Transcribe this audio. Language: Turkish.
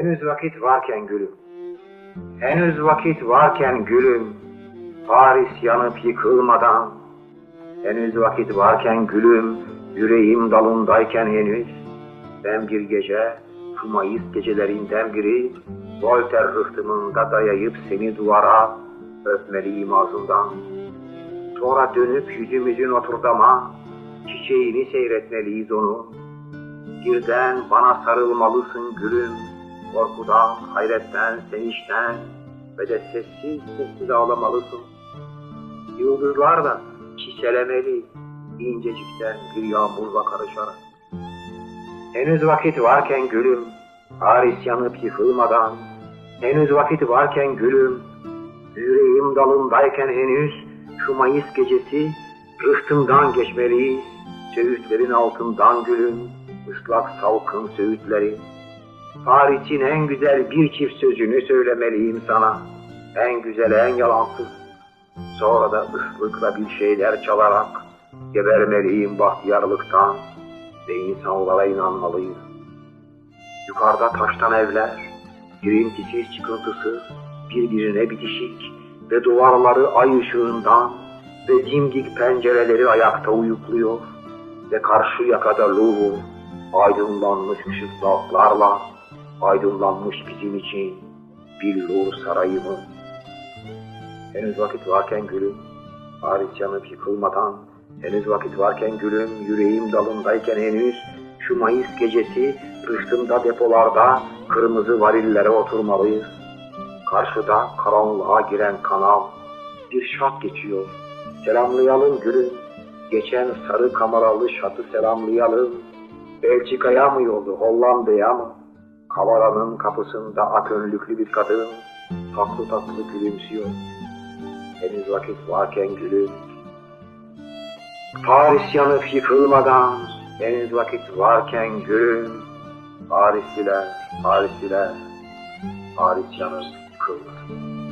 Henüz vakit varken gülüm. Henüz vakit varken gülüm. Paris yanıp yıkılmadan. Henüz vakit varken gülüm. Yüreğim dalındayken henüz. Ben bir gece, şu Mayıs gecelerinden biri, Voltaire rıhtımında dayayıp seni duvara öpmeliyim ağzından. Sonra dönüp yüzümüzün oturdama, çiçeğini seyretmeliyiz onu. Birden bana sarılmalısın gülüm, korkudan, hayretten, sevinçten ve de sessiz sessiz ağlamalısın. Yıldızlar da çiselemeli, incecikten bir yağmurla karışarak. Henüz vakit varken gülüm, Paris yanıp yıkılmadan, henüz vakit varken gülüm, yüreğim dalındayken henüz şu Mayıs gecesi rıhtımdan geçmeliyiz, söğütlerin altından gülüm, ıslak salkın söğütlerin. Paris'in en güzel bir çift sözünü söylemeliyim sana, en güzel en yalansız. Sonra da ıslıkla bir şeyler çalarak gebermeliyim bahtiyarlıktan ve insanlara inanmalıyım. Yukarıda taştan evler, girintisiz çıkıntısız, birbirine bitişik ve duvarları ay ışığından ve dimdik pencereleri ayakta uyukluyor ve karşı yakada Louvre aydınlanmış ışıklarla aydınlanmış bizim için billur sarayımı. Henüz vakit varken gülüm, Paris yanıp yıkılmadan, henüz vakit varken gülüm, yüreğim dalındayken henüz, şu Mayıs gecesi rıhtımda depolarda kırmızı varillere oturmalıyız. Karşıda karanlığa giren kanal, bir şat geçiyor. Selamlayalım gülüm, geçen sarı kameralı şatı selamlayalım. Belçika'ya mı yoldu, Hollanda'ya mı? Kavaranın kapısında ak önlüklü bir kadın tatlı tatlı gülümsüyor. Henüz vakit varken gülüm. Paris yanıp yıkılmadan henüz vakit varken gülüm. Parisliler, Parisliler, Paris yanıp yıkılmasın.